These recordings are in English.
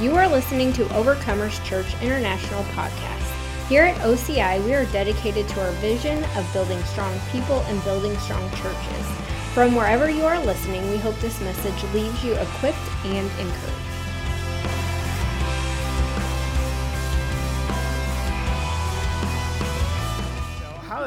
You are listening to Overcomers Church International podcast. Here at OCI, we are dedicated to our vision of building strong people and building strong churches. From wherever you are listening, we hope this message leaves you equipped and encouraged.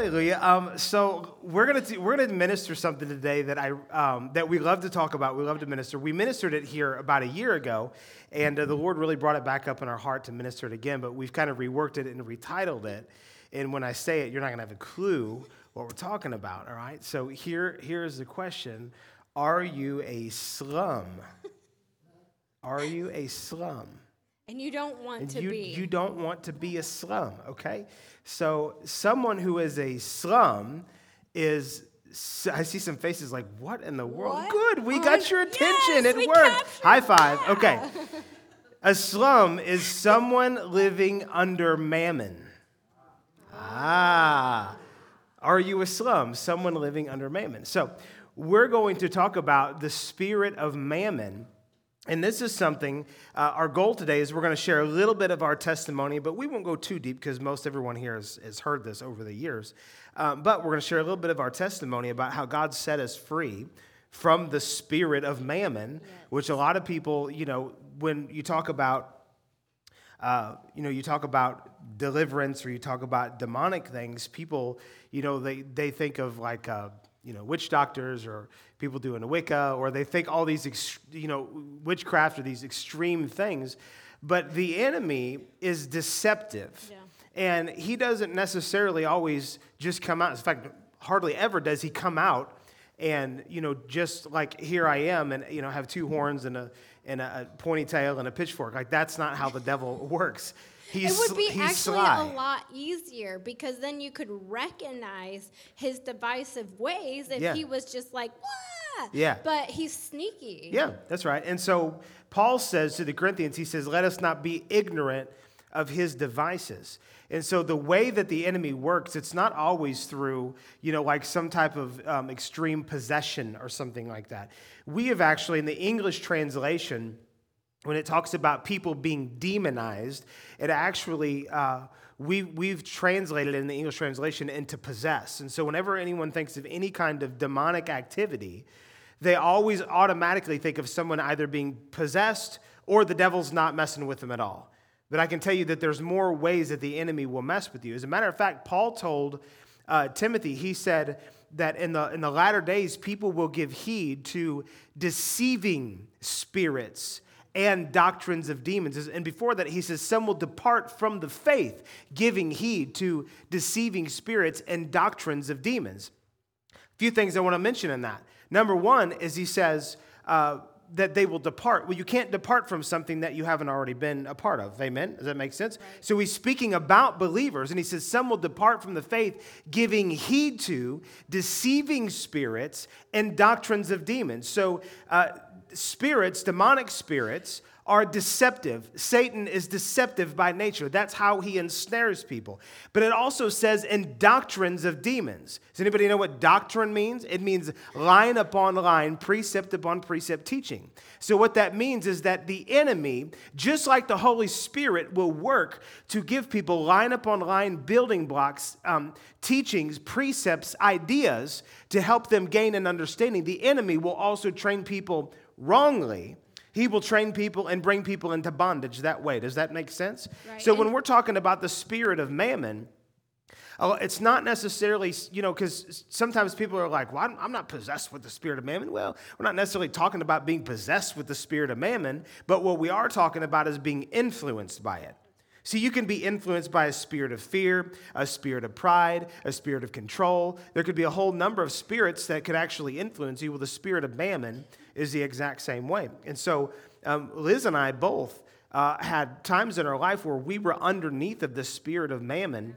Hallelujah. Um, so we're gonna t- we're gonna minister something today that I um, that we love to talk about. We love to minister. We ministered it here about a year ago, and uh, the Lord really brought it back up in our heart to minister it again. But we've kind of reworked it and retitled it. And when I say it, you're not gonna have a clue what we're talking about. All right. So here here's the question: Are you a slum? Are you a slum? And you don't want And to you, be. you don't want to be a slum, okay? So, someone who is a slum is, I see some faces like, what in the world? What? Good, we Oh, got your attention. yes, it worked. High five. that. Okay. A slum is someone living under mammon. Ah. Are you a slum? Someone living under mammon. So, we're going to talk about the spirit of mammon. And this is something, uh, our goal today is we're going to share a little bit of our testimony, but we won't go too deep because most everyone here has, has heard this over the years. Um, but we're going to share a little bit of our testimony about how God set us free from the spirit of mammon, which a lot of people, you know, when you talk about uh, you know, you talk about deliverance or you talk about demonic things, people, you know, they, they think of like, uh, you know, witch doctors or people doing a Wicca, or they think all these, ex- you know, witchcraft or these extreme things. But the enemy is deceptive. Yeah. And he doesn't necessarily always just come out. In fact, hardly ever does he come out and you know just like here i am and you know have two horns and a and a, a pointy tail and a pitchfork like that's not how the devil works he's it would be actually sly. a lot easier because then you could recognize his divisive ways if Yeah. he was just like, what? Yeah. But he's sneaky. yeah that's right and so paul says to the corinthians he says let us not be ignorant of his devices and so the way that the enemy works it's not always through you know like some type of um, extreme possession or something like that we have actually in the english translation when it talks about people being demonized, it actually, uh, we, we've translated in the English translation into possess. And so whenever anyone thinks of any kind of demonic activity, they always automatically think of someone either being possessed or the devil's not messing with them at all. But I can tell you that there's more ways that the enemy will mess with you. As a matter of fact, Paul told uh, Timothy, he said that in the, in the latter days, people will give heed to deceiving spirits and doctrines of demons. And before that, he says, Some will depart from the faith, giving heed to deceiving spirits and doctrines of demons. A few things I want to mention in that. Number one is he says uh, that they will depart. Well, you can't depart from something that you haven't already been a part of. Amen? Does that make sense? So he's speaking about believers, and he says, Some will depart from the faith, giving heed to deceiving spirits and doctrines of demons. So, uh, spirits, demonic spirits, are deceptive. Satan is deceptive by nature. That's how he ensnares people. But it also says in doctrines of demons. Does anybody know what doctrine means? It means line upon line, precept upon precept teaching. So, what that means is that the enemy, just like the Holy Spirit, will work to give people line upon line building blocks, um, teachings, precepts, ideas to help them gain an understanding. The enemy will also train people wrongly, he will train people and bring people into bondage that way. Does that make sense? Right. So when we're talking about the spirit of mammon, oh, it's not necessarily, you know, because sometimes people are like, well, I'm- I'm not possessed with the spirit of mammon. Well, we're not necessarily talking about being possessed with the spirit of mammon, but what we are talking about is being influenced by it. See, you can be influenced by a spirit of fear, a spirit of pride, a spirit of control. There could be a whole number of spirits that could actually influence you. Well, the spirit of mammon is the exact same way. And so, um, Liz and I both uh, had times in our life where we were underneath of the spirit of mammon.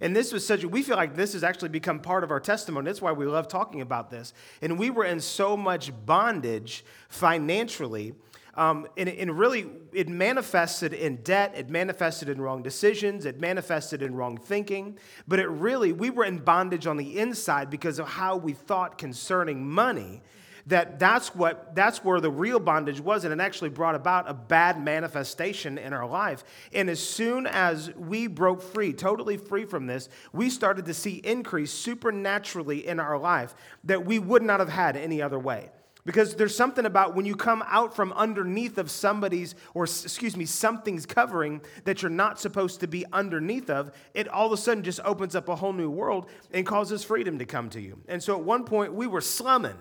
And this was such, we feel like this has actually become part of our testimony. That's why we love talking about this. And we were in so much bondage financially. Um, and, and really, it manifested in debt, it manifested in wrong decisions, it manifested in wrong thinking. But it really, we were in bondage on the inside because of how we thought concerning money that that's what that's where the real bondage was and it actually brought about a bad manifestation in our life and as soon as we broke free totally free from this we started to see increase supernaturally in our life that we would not have had any other way because there's something about when you come out from underneath of somebody's, or excuse me, something's covering that you're not supposed to be underneath of, it all of a sudden just opens up a whole new world and causes freedom to come to you. And so at one point we were slumming.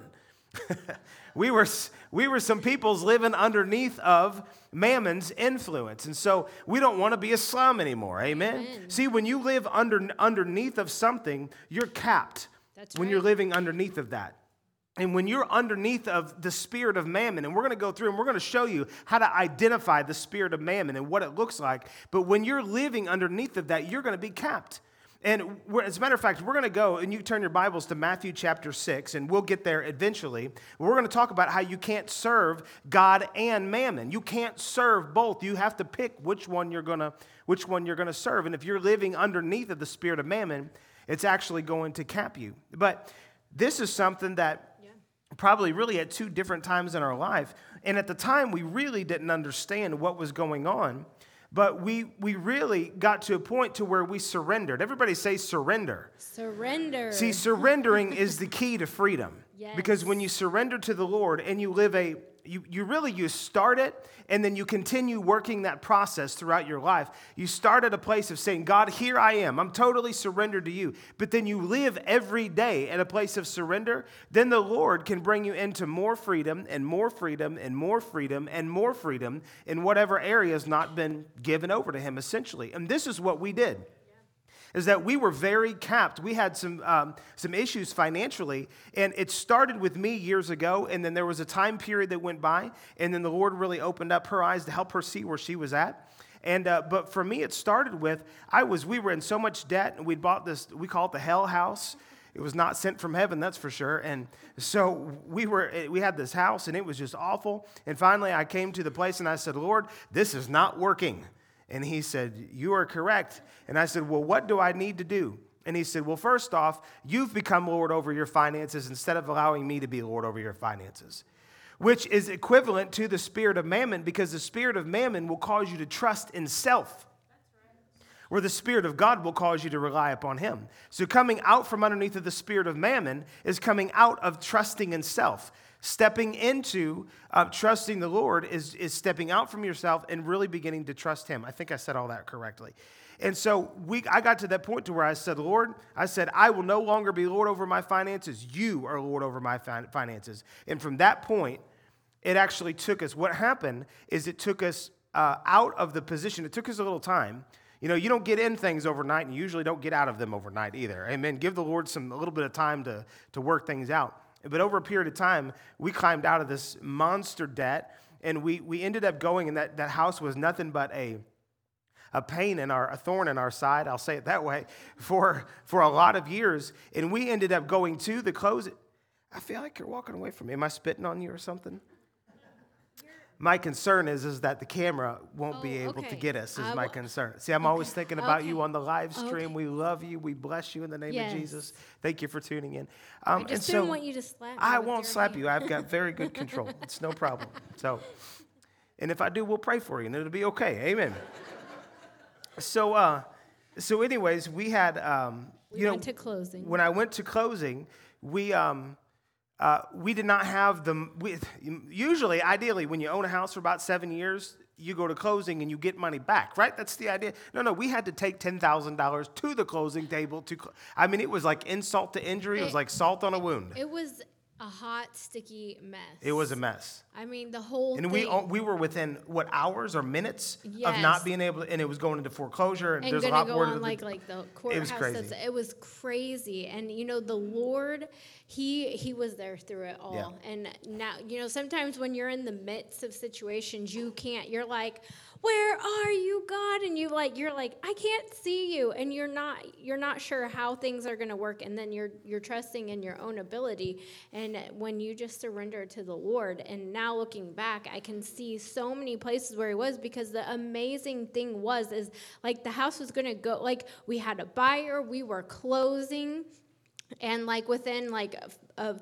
we, were, we were some peoples living underneath of mammon's influence. And so we don't want to be a slum anymore. Amen? Amen. See, when you live under, underneath of something, you're capped. That's when right. you're living underneath of that. And when you're underneath of the spirit of mammon, and we're going to go through and we're going to show you how to identify the spirit of mammon and what it looks like. But when you're living underneath of that, you're going to be capped. And as a matter of fact, we're going to go and you turn your Bibles to Matthew chapter 6, and we'll get there eventually. We're going to talk about how you can't serve God and mammon. You can't serve both. You have to pick which one you're going to, which one you're going to serve. And if you're living underneath of the spirit of mammon, it's actually going to cap you. But this is something that probably really at two different times in our life. And at the time, we really didn't understand what was going on. But we, we really got to a point to where we surrendered. Everybody say surrender. Surrender. See, surrendering is the key to freedom. Yes. Because when you surrender to the Lord and you live a you, you really you start it and then you continue working that process throughout your life. You start at a place of saying god here i am. I'm totally surrendered to you. But then you live every day at a place of surrender. Then the lord can bring you into more freedom and more freedom and more freedom and more freedom in whatever area has not been given over to him essentially. And this is what we did is that we were very capped. We had some, um, some issues financially, and it started with me years ago, and then there was a time period that went by, and then the Lord really opened up her eyes to help her see where she was at. And uh, but for me, it started with I was we were in so much debt, and we'd bought this. We call it the Hell House. It was not sent from heaven, that's for sure. And so we were eh, we had this house, and it was just awful. And finally, I came to the place, and I said, Lord, this is not working. And he said, You are correct. And I said, Well, what do I need to do? And he said, Well, first off, you've become Lord over your finances instead of allowing me to be Lord over your finances, which is equivalent to the spirit of mammon because the spirit of mammon will cause you to trust in self. Where the Spirit of God will cause you to rely upon Him. So, coming out from underneath of the Spirit of mammon is coming out of trusting in self. Stepping into uh, trusting the Lord is, is stepping out from yourself and really beginning to trust Him. I think I said all that correctly. And so we, I got to that point to where I said, Lord, I said, I will no longer be Lord over my finances. You are Lord over my finances. And from that point, it actually took us, what happened is it took us uh, out of the position. It took us a little time. You know, you don't get in things overnight, and you usually don't get out of them overnight either. Amen. Give the Lord some a little bit of time to, to work things out. But over a period of time, we climbed out of this monster debt and we, we ended up going, and that, that house was nothing but a, a pain in our, a thorn in our side, I'll say it that way, for, for a lot of years. And we ended up going to the close. I feel like you're walking away from me. Am I spitting on you or something? My concern is, is that the camera won't oh, be able okay. to get us, is my concern. See, I'm okay. always thinking about okay. you on the live stream. We love you. We bless you in the name yes. of Jesus. Thank you for tuning in. Um, I just didn't so want you to slap I won't slap you. I've got very good control. it's no problem. So, and if I do, we'll pray for you, and it'll be okay. Amen. so, uh, so anyways, we had, um, we you know, to closing. When I went to closing, we, um, uh, we did not have the, we, usually, ideally, when you own a house for about seven years, you go to closing and you get money back, right? That's the idea. No, no, we had to take $10,000 to the closing table to, I mean, it was like insult to injury. It, it was like salt on a wound. It was a hot, sticky mess. It was a mess. I mean, the whole and thing. we we were within what hours or minutes yes. of not being able, to, and it was going into foreclosure. And, and there's a lot go more. On like like the courthouse. It was crazy. It was crazy, and you know the Lord, he he was there through it all. Yeah. And now you know sometimes when you're in the midst of situations, you can't. You're like where are you god? And you like you're like i can't see you. And you're not you're not sure how things are going to work and then you're you're trusting in your own ability. And when you just surrender to the lord and now looking back i can see so many places where he was because the amazing thing was is like the house was going to go like we had a buyer we were closing and like within like a, a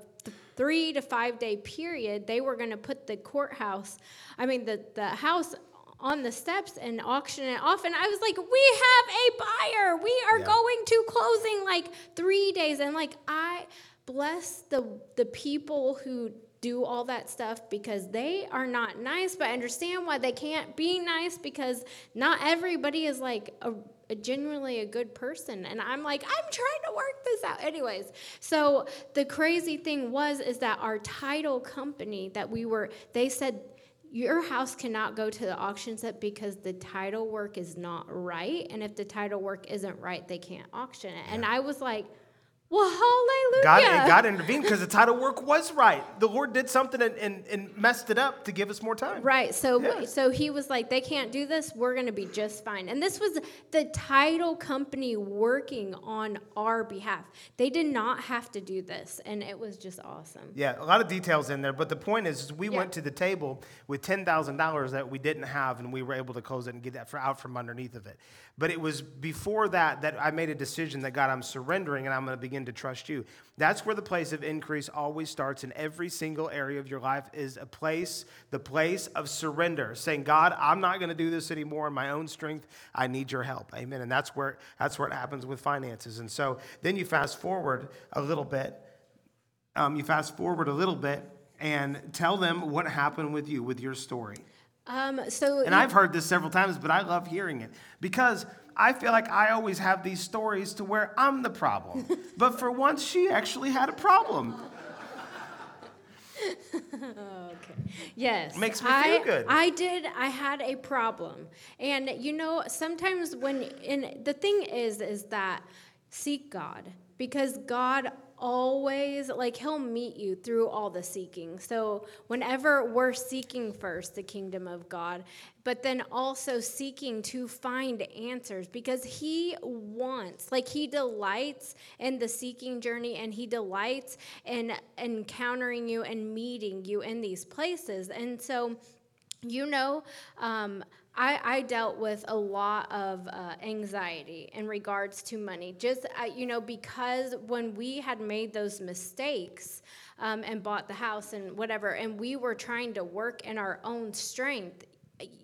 three to five day period, they were going to put the courthouse, I mean, the, the house on the steps and auction it off. And I was like, we have a buyer. We are Yeah. going to closing like three days. And like, I bless the, the people who do all that stuff because they are not nice, but understand why they can't be nice because not everybody is like a, a genuinely a good person. And I'm like, I'm trying to work this out. Anyways, so the crazy thing was is that our title company that we were, they said, your house cannot go to the auction set because the title work is not right. And if the title work isn't right, they can't auction it. And I was like, well, hallelujah. God, God intervened because the title work was right. The Lord did something and, and, and messed it up to give us more time. Right. So Yeah. so he was like, they can't do this. We're going to be just fine. And this was the title company working on our behalf. They did not have to do this, and it was just awesome. Yeah, a lot of details in there, but the point is, is we Yeah. went to the table with ten thousand dollars that we didn't have, and we were able to close it and get that for, out from underneath of it. But it was before that that I made a decision that God, I'm surrendering, and I'm going to begin to trust you. That's where the place of increase always starts in every single area of your life. Is a place, the place of surrender, saying, God, I'm not going to do this anymore in my own strength. I need your help. Amen. And that's where that's where it happens with finances. And so then you fast forward a little bit um, you fast forward a little bit and tell them what happened with you, with your story. Um, so And I've heard this several times, but I love hearing it because I feel like I always have these stories to where I'm the problem. but for once, she actually had a problem. Okay. Yes. Makes me feel good. I did. I had a problem. And you know, sometimes when and the thing is is that seek God because God always like he'll meet you through all the seeking. So whenever we're seeking first the kingdom of God, but then also seeking to find answers because he wants like he delights in the seeking journey and he delights in encountering you and meeting you in these places. And so you know, um, I, I dealt with a lot of uh, anxiety in regards to money. Just, uh, you know, because when we had made those mistakes um, and bought the house and whatever, and we were trying to work in our own strength,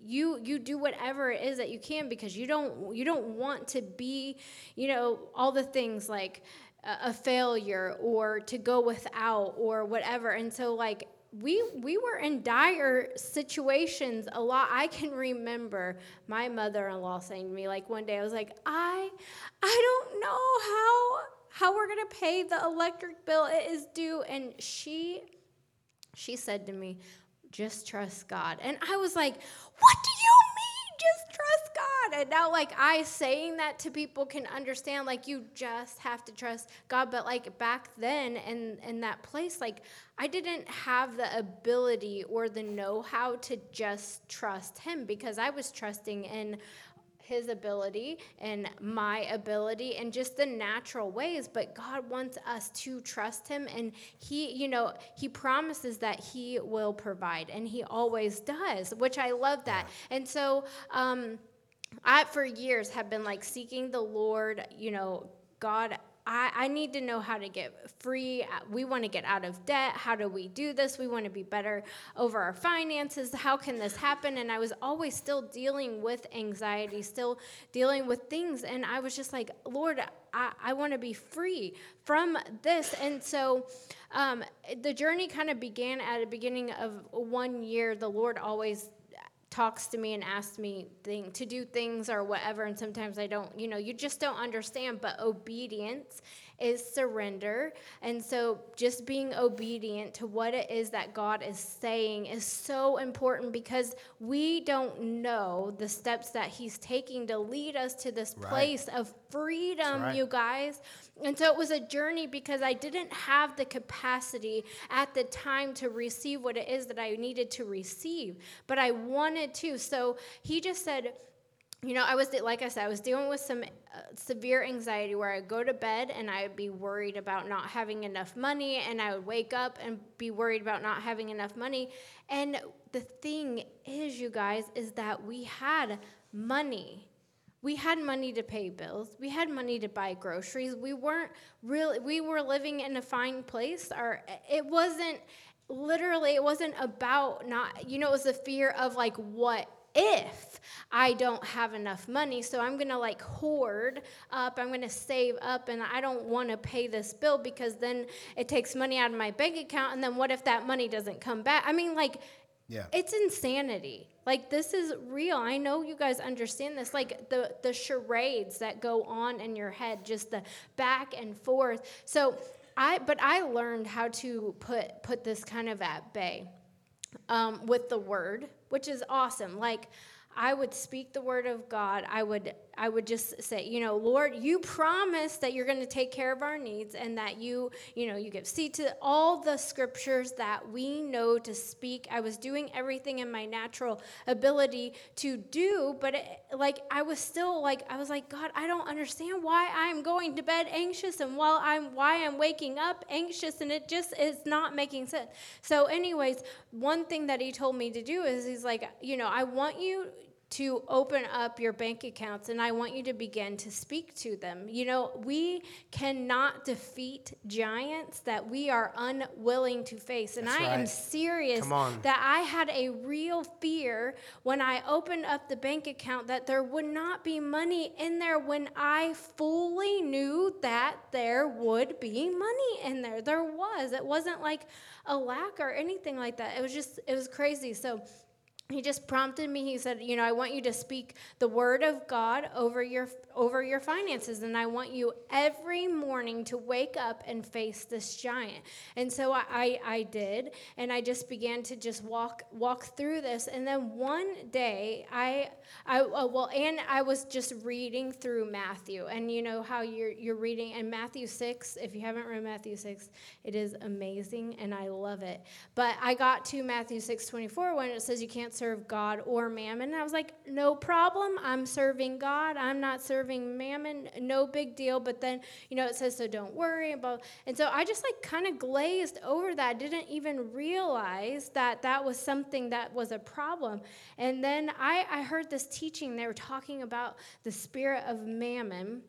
you you do whatever it is that you can because you don't you don't want to be you know all the things like a, failure or to go without or whatever and so like we we were in dire situations a lot. I can remember my mother-in-law saying to me like one day i was like i i don't know how how we're going to pay the electric bill. It is due. And she she said to me just trust god. And i was like what do you mean just trust god and now like i saying that to people can understand like you just have to trust god. But like back then in in that place like i didn't have the ability or the know-how to just trust him because i was trusting in his ability and my ability and just the natural ways. But god wants us to trust him and he you know he promises that he will provide and he always does which i love that. And so um i for years have been like seeking the lord you know god I, I need to know how to get free. We want to get out of debt. How do we do this? We want to be better over our finances. How can this happen? And I was always still dealing with anxiety, still dealing with things. And I was just like, Lord, I, I want to be free from this. And so um, the journey kind of began at the beginning of one year. The Lord always talks to me and asks me thing, to do things or whatever and sometimes i don't you know you just don't understand but obedience is surrender and so just being obedient to what it is that god is saying is so important because we don't know the steps that he's taking to lead us to this Right. place of freedom right. you guys and so it was a journey because I didn't have the capacity at the time to receive what it is that I needed to receive, but I wanted to. So he just said, you know, I was like I said, I was dealing with some uh, severe anxiety where I'd go to bed and I'd be worried about not having enough money, and I would wake up and be worried about not having enough money. And the thing is, you guys, is that we had money. we had money to pay bills. We had money to buy groceries. We weren't really, we were living in a fine place. Or it wasn't literally, it wasn't about not, you know, it was the fear of like, what if I don't have enough money. So I'm going to like hoard up, I'm going to save up, and I don't want to pay this bill because then it takes money out of my bank account. And then what if that money doesn't come back? I mean, like, yeah. It's insanity. Like this is real. I know you guys understand this. Like the the charades that go on in your head, just the back and forth. So I but I learned how to put put this kind of at bay um, with the word, which is awesome. Like I would speak the word of God. I would I would just say, you know, Lord, you promise that you're going to take care of our needs and that you, you know, you give seed to all the scriptures that we know to speak. I was doing everything in my natural ability to do, but it, like I was still like I was like, God, I don't understand why I'm going to bed anxious and while I'm why I'm waking up anxious and it just is not making sense. So anyways, one thing that he told me to do is he's like, you know, I want you to open up your bank accounts and I want you to begin to speak to them. You know, we cannot defeat giants that we are unwilling to face. And That's I right. am serious that I had a real fear when I opened up the bank account that there would not be money in there when I fully knew that there would be money in there. There was. It wasn't like a lack or anything like that. It was just, it was crazy. So, he just prompted me. He said you know i want you to speak the word of god over your over your finances and i want you every morning to wake up and face this giant and so i i, did and i just began to just walk walk through this and then one day i i uh, well and i was just reading through matthew and you know how you're you're reading in matthew 6 if you haven't read matthew 6 it is amazing and i love it but i got to matthew 6 24 when it says you can't serve God or mammon. And I was like, no problem. I'm serving God. I'm not serving mammon. No big deal. But then, you know, it says, so don't worry about. And so I just like kind of glazed over that. Didn't even realize that that was something that was a problem. And then I, I heard this teaching. They were talking about the spirit of mammon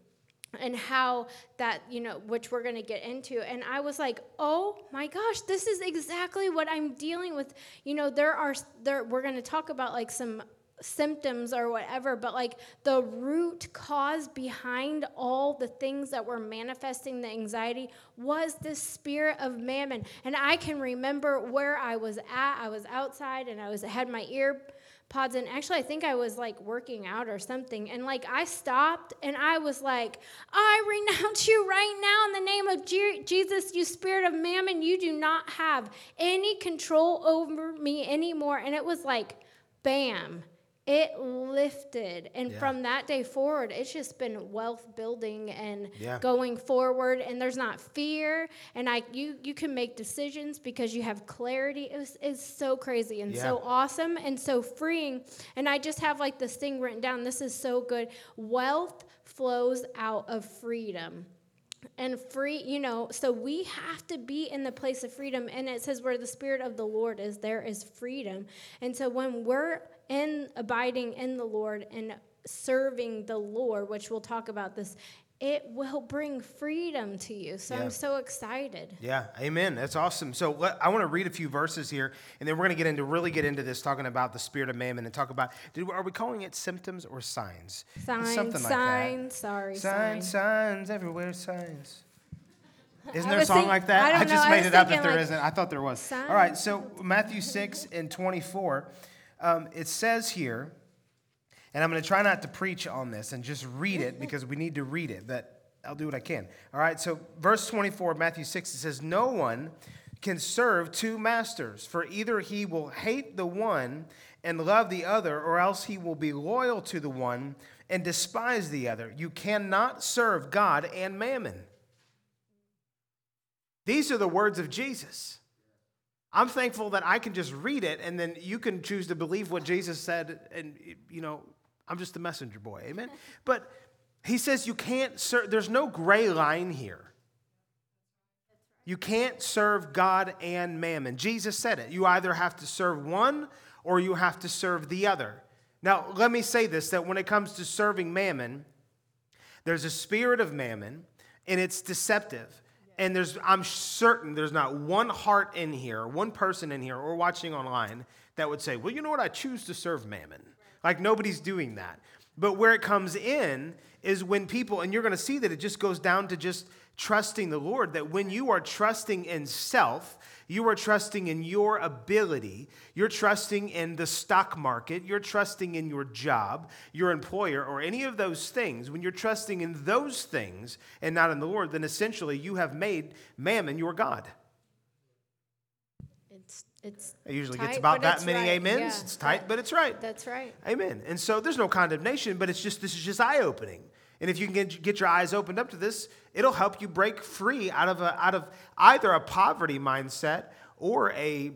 and how that you know which we're going to get into and i was like oh my gosh this is exactly what i'm dealing with you know there are there we're going to talk about like some symptoms or whatever but like the root cause behind all the things that were manifesting the anxiety was this spirit of mammon. And i can remember where i was at. I was outside and i was had my ear pods and actually i think i was like working out or something. And like i stopped and i was like i renounce you right now in the name of Je- jesus you spirit of mammon. You do not have any control over me anymore. And it was like bam it lifted. And yeah. from that day forward it's just been wealth building and yeah. going forward. And there's not fear. And i you you can make decisions because you have clarity. It was, it's so crazy and yeah. so awesome and so freeing. And i just have like this thing written down. This is so good. Wealth flows out of freedom and free, you know, so we have to be in the place of freedom. And it says, where the Spirit of the Lord is, there is freedom. And so when we're in abiding in the Lord and serving the Lord, which we'll talk about this, it will bring freedom to you. So yeah. I'm so excited. Yeah, amen. That's awesome. So let, I want to read a few verses here, and then we're going to get into really get into this, talking about the spirit of mammon and talk about. Did, are we calling it symptoms or signs? Signs. Something like that. signs. Sorry. Signs. Signs everywhere. Signs. Isn't there a song like that? I, I just know, made I it up if there like, not I thought there was. Signs. All right. So Matthew six and twenty four um, it says here, and I'm going to try not to preach on this and just read it because we need to read it, but I'll do what I can. All right, so verse 24 of Matthew 6, it says, No one can serve two masters, for either he will hate the one and love the other, or else he will be loyal to the one and despise the other. You cannot serve God and mammon. These are the words of Jesus. I'm thankful that I can just read it and then you can choose to believe what Jesus said. And, you know, I'm just the messenger boy. Amen. But he says you can't serve, there's no gray line here. You can't serve God and mammon. Jesus said it. You either have to serve one or you have to serve the other. Now, let me say this that when it comes to serving mammon, there's a spirit of mammon and it's deceptive. And there's, I'm certain there's not one heart in here, one person in here, or watching online that would say, well, you know what? I choose to serve mammon. Like nobody's doing that. But where it comes in is when people, and you're going to see that it just goes down to just trusting the Lord, that when you are trusting in self, you are trusting in your ability. You're trusting in the stock market. You're trusting in your job, your employer, or any of those things. When you're trusting in those things and not in the Lord, then essentially you have made mammon your God. It's it's It usually tight, gets about that many right. amens. Yeah, It's tight, that- but it's right. That's right. Amen. And so there's no condemnation, but it's just this is just eye opening. And if you can get, get your eyes opened up to this, it'll help you break free out of a, out of either a poverty mindset or a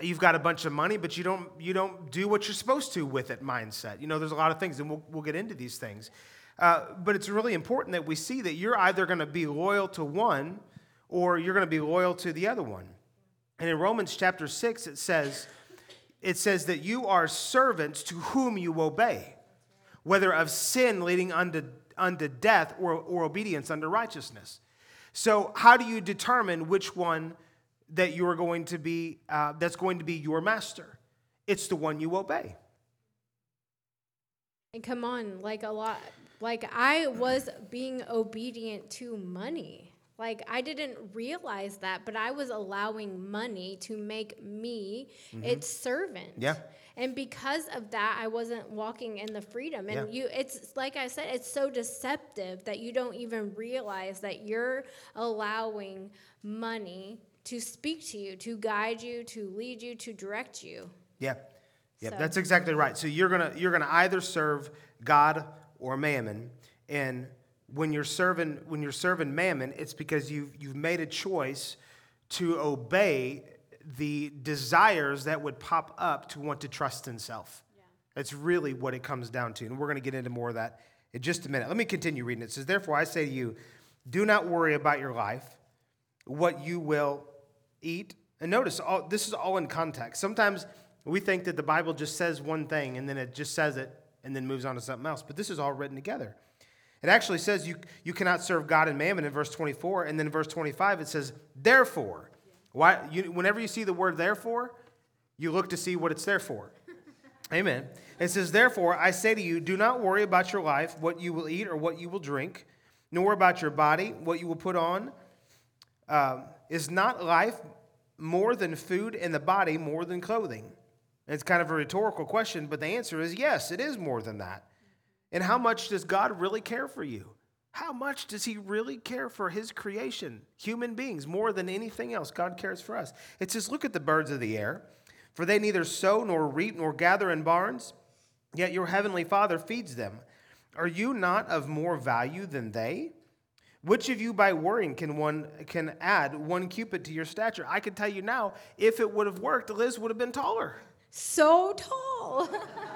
you've got a bunch of money, but you don't you don't do what you're supposed to with it mindset. You know, there's a lot of things, and we'll we'll get into these things. Uh, but it's really important that we see that you're either going to be loyal to one or you're going to be loyal to the other one. And in Romans chapter 6, it says, it says that you are servants to whom you obey, whether of sin leading unto, unto death or, or obedience unto righteousness. So, how do you determine which one that you are going to be, uh, that's going to be your master? It's the one you obey. And come on, like a lot, like I was being obedient to money. Like I didn't realize that, but I was allowing money to make me its servant. Mm-hmm. Yeah. And because of that, I wasn't walking in the freedom. And Yeah. you, it's like I said, it's so deceptive that you don't even realize that you're allowing money to speak to you, to guide you, to lead you, to direct you. Yeah. Yeah, So- that's exactly right. So you're gonna you're gonna either serve God or mammon, and when you're serving when you're serving mammon, it's because you've you've made a choice to obey the desires that would pop up to want to trust in self. That's really what it comes down to, and we're gonna get into more of that in just a minute. Let me continue reading. It says, "Therefore I say to you, do not worry about your life, what you will eat. And notice, all, this is all in context. Sometimes we think that the Bible just says one thing and then it just says it and then moves on to something else, but this is all written together. It actually says you, you cannot serve God and mammon in verse 24, and then in verse 25 it says, therefore. Why, you, whenever you see the word therefore, you look to see what it's there for. Amen. It says, Therefore, I say to you, do not worry about your life, what you will eat or what you will drink, nor about your body, what you will put on. Um, is not life more than food and the body more than clothing? It's kind of a rhetorical question, but the answer is yes, it is more than that. And how much does God really care for you? How much does He really care for His creation, human beings, more than anything else? God cares for us. It says, Look at the birds of the air, for they neither sow nor reap nor gather in barns, yet your heavenly Father feeds them. Are you not of more value than they? Which of you by worrying can one can add one cubit to your stature? I can tell you now, if it would have worked, Liz would have been taller. So tall.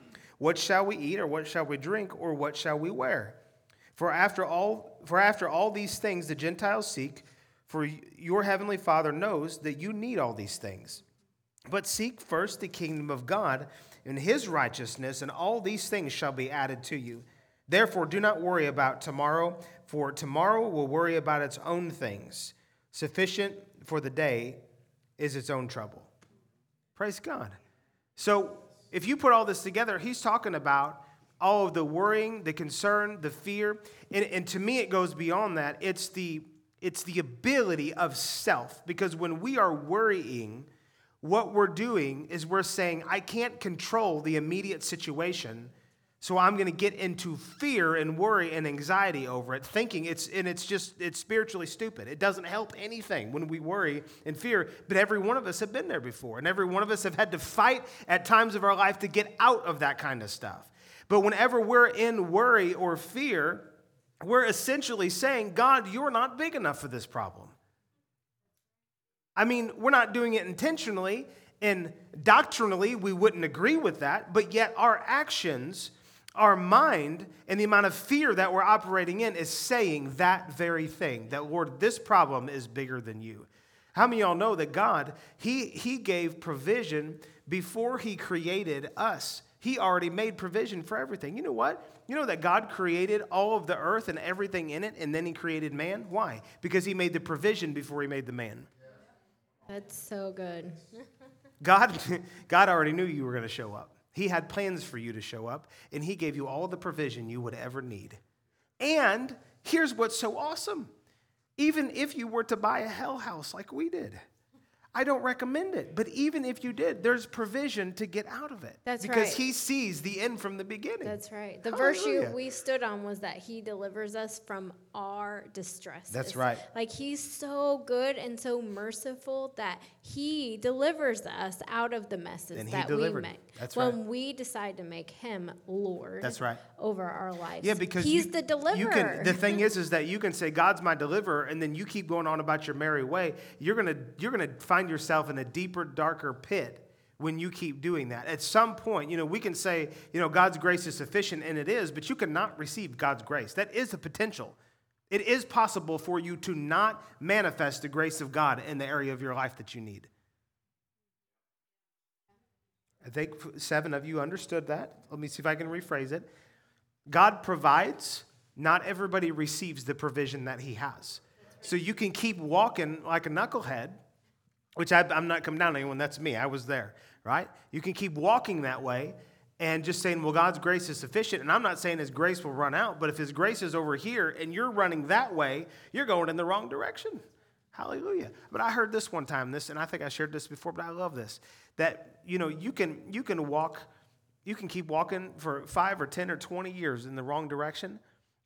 What shall we eat, or what shall we drink, or what shall we wear? For after all, for after all these things the Gentiles seek, for your heavenly Father knows that you need all these things. But seek first the kingdom of God and his righteousness, and all these things shall be added to you. Therefore, do not worry about tomorrow, for tomorrow will worry about its own things. Sufficient for the day is its own trouble. Praise God. So, if you put all this together, he's talking about all of the worrying, the concern, the fear. And, and to me, it goes beyond that. It's the, it's the ability of self. Because when we are worrying, what we're doing is we're saying, I can't control the immediate situation, So I'm going to get into fear and worry and anxiety over it, thinking it's and it's just it's spiritually stupid. It doesn't help anything when we worry and fear. But every one of us have been there before, and every one of us have had to fight at times of our life to get out of that kind of stuff. But whenever we're in worry or fear, we're essentially saying, God, you're not big enough for this problem. I mean, we're not doing it intentionally, and doctrinally, we wouldn't agree with that, but yet our actions our mind and the amount of fear that we're operating in is saying that very thing that, Lord, this problem is bigger than you. How many of y'all know that God, he, he gave provision before He created us? He already made provision for everything. You know what? You know that God created all of the earth and everything in it, and then He created man? Why? Because He made the provision before He made the man. That's so good. God, God already knew you were going to show up. He had plans for you to show up, and He gave you all the provision you would ever need. And here's what's so awesome even if you were to buy a hell house like we did, I don't recommend it. But even if you did, there's provision to get out of it. That's because right. he sees the end from the beginning. That's right. The verse you, we stood on was that he delivers us from our distress. That's right. Like he's so good and so merciful that he delivers us out of the messes that delivered. we make. That's when right. we decide to make him Lord. That's right. Over our lives. Yeah, because he's you- the deliverer. You can, the thing is, is that you can say God's my deliverer, and then you keep going on about your merry way. You're gonna, you're gonna find yourself in a deeper, darker pit when you keep doing that. At some point, you know, we can say, you know, God's grace is sufficient, and it is, but you cannot receive God's grace. That is the potential. It is possible for you to not manifest the grace of God in the area of your life that you need. I think seven of you understood that. Let me see if I can rephrase it. God provides, not everybody receives the provision that He has. So you can keep walking like a knucklehead, which I, am not coming down on anyone, that's me, I was there, right? You can keep walking that way and just saying, well, God's grace is sufficient. And I'm not saying His grace will run out, but if His grace is over here and you're running that way, you're going in the wrong direction. Hallelujah. But I heard this one time, this, and I think I shared this before, but I love this. That, you know, you can you can walk, you can keep walking for five or 10 or 20 years in the wrong direction,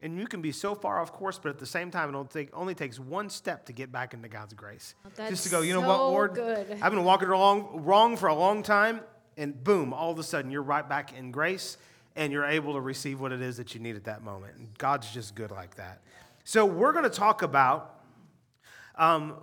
and you can be so far off course, but at the same time, it only, take, only takes one step to get back into God's grace. That's Just to go, you know what, so Lord? good. I've been walking wrong, wrong for a long time, and boom, all of a sudden you're right back in grace and you're able to receive what it is that you need at that moment. And God's just good like that. So we're going to talk about um,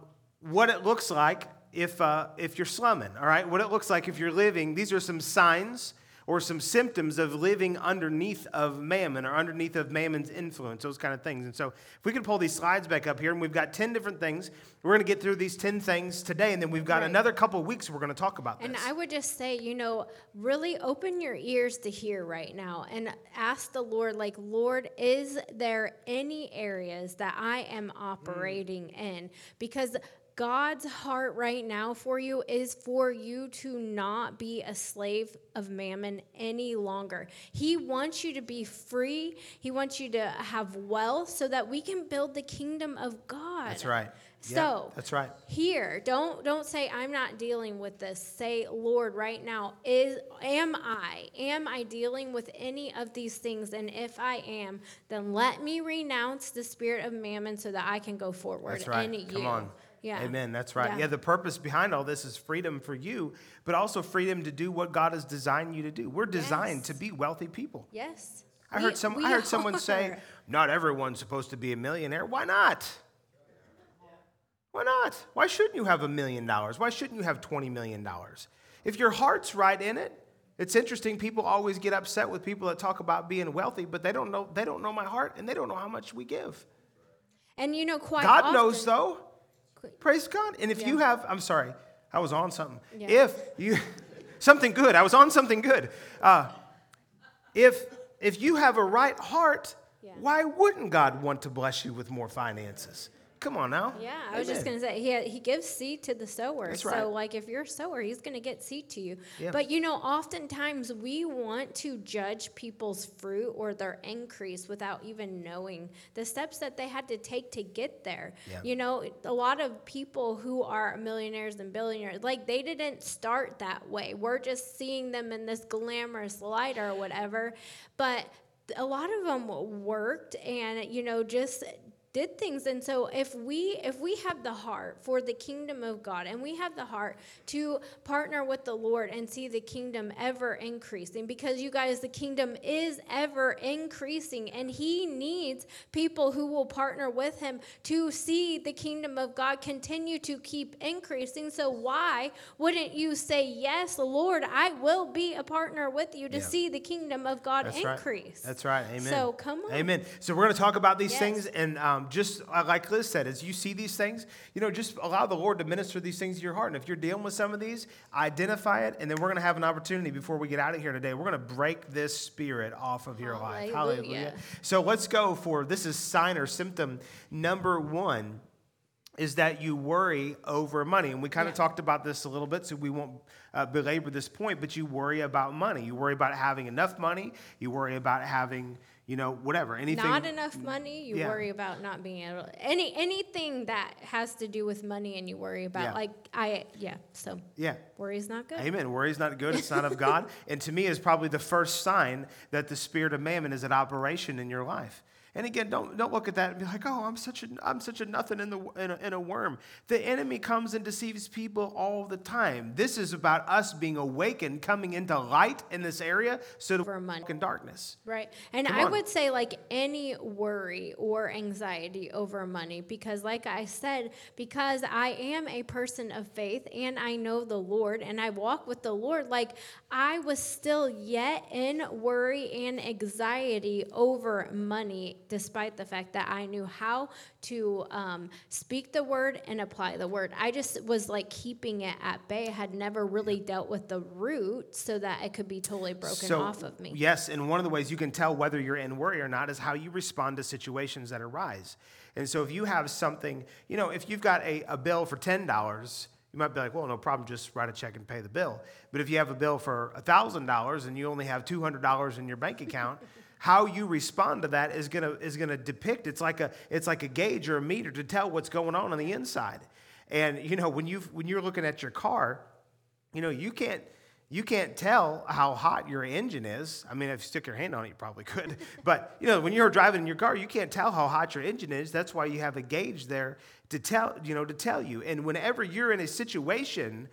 what it looks like if, uh, if you're slumming, all right? What it looks like if you're living. These are some signs or some symptoms of living underneath of mammon or underneath of mammon's influence, those kind of things. And so if we could pull these slides back up here, and we've got 10 different things. We're going to get through these 10 things today, and then we've got Right. another couple of weeks we're going to talk about this. And I would just say, you know, really open your ears to hear right now and ask the Lord, like, Lord, is there any areas that I am mm. operating in? Because God's heart right now for you is for you to not be a slave of mammon any longer. He wants you to be free. He wants you to have wealth so that we can build the kingdom of God. That's right. Yeah, So that's right. here don't don't say i'm not dealing with this say lord right now is am i am i dealing with any of these things and if i am then let me renounce the spirit of mammon so that i can go forward That's right. in Come you on. Yeah Amen. That's right. Yeah. Yeah. the purpose behind all this is freedom for you, but also freedom to do what God has designed you to do. We're designed Yes. to be wealthy people. yes I We- heard some I heard someone say, not everyone's supposed to be a millionaire. Why not? Why not? Why shouldn't you have a million dollars? Why shouldn't you have 20 million dollars? If your heart's right in it, it's interesting people always get upset with people that talk about being wealthy, but they don't know they don't know my heart and they don't know how much we give. and you know quite God often, knows though. Qu- Praise God. And if you have, I'm sorry, I was on something. Yeah. If you, something good, I was on something good. Uh, if if you have a right heart, Yeah. why wouldn't God want to bless you with more finances? Come on now. Yeah, I was just gonna say he he gives seed to the sower. That's so like if you're a sower, he's gonna get seed to you. Yeah. But you know, oftentimes we want to judge people's fruit or their increase without even knowing the steps that they had to take to get there. Yeah. You know, a lot of people who are millionaires and billionaires, like they didn't start that way. We're just seeing them in this glamorous light or whatever. But a lot of them worked and you know just did things and so if we if we have the heart for the kingdom of god and we have the heart to partner with the lord and see the kingdom ever increasing because you guys the kingdom is ever increasing and he needs people who will partner with him to see the kingdom of god continue to keep increasing so why wouldn't you say yes lord i will be a partner with you to Yeah. see the kingdom of god That's right. increase That's right. Amen. So, come on. Amen. So we're going to talk about these Yes. things, and um, just uh, like Liz said, as you see these things, you know, just allow the Lord to minister these things to your heart. And if you're dealing with some of these, identify it, and then we're going to have an opportunity before we get out of here today. We're going to break this spirit off of your life. Hallelujah. So let's go for this is sign or symptom number one is that you worry over money. And we kind of Yeah. talked about this a little bit, so we won't uh, belabor this point, but you worry about money. You worry about having enough money. You worry about having, you know, whatever, anything. not enough money you Yeah. worry about not being able any anything that has to do with money and you worry about Yeah. like i yeah so Yeah. worry is not good Amen. Worry is not good. It's not of God. And to me, is probably the first sign that the spirit of mammon is at operation in your life. And again, don't, don't look at that and be like, oh, I'm such a, I'm such a nothing in, the, in, a, in a worm. The enemy comes and deceives people all the time. This is about us being awakened, coming into light in this area so that For we money. walk in darkness. Right. And Come I on. would say, like, any worry or anxiety over money, because, like I said, because I am a person of faith and I know the Lord and I walk with the Lord, like, I was still yet in worry and anxiety over money, despite the fact that I knew how to um, speak the word and apply the word. I just was like keeping it at bay. I had never really dealt with the root so that it could be totally broken off of me. Yes, and one of the ways you can tell whether you're in worry or not is how you respond to situations that arise. And so if you have something, you know, if you've got a, a bill for $10, you might be like, well, no problem, just write a check and pay the bill. But if you have a bill for $1,000 and you only have $200 in your bank account, how you respond to that is gonna is gonna depict. It's like a it's like a gauge or a meter to tell what's going on on the inside. And you know when you when you're looking at your car, you know you can't you can't tell how hot your engine is. I mean, if you stick your hand on it, you probably could. But you know, when you're driving in your car, you can't tell how hot your engine is. That's why you have a gauge there to tell you know to tell you. And whenever you're in a situation,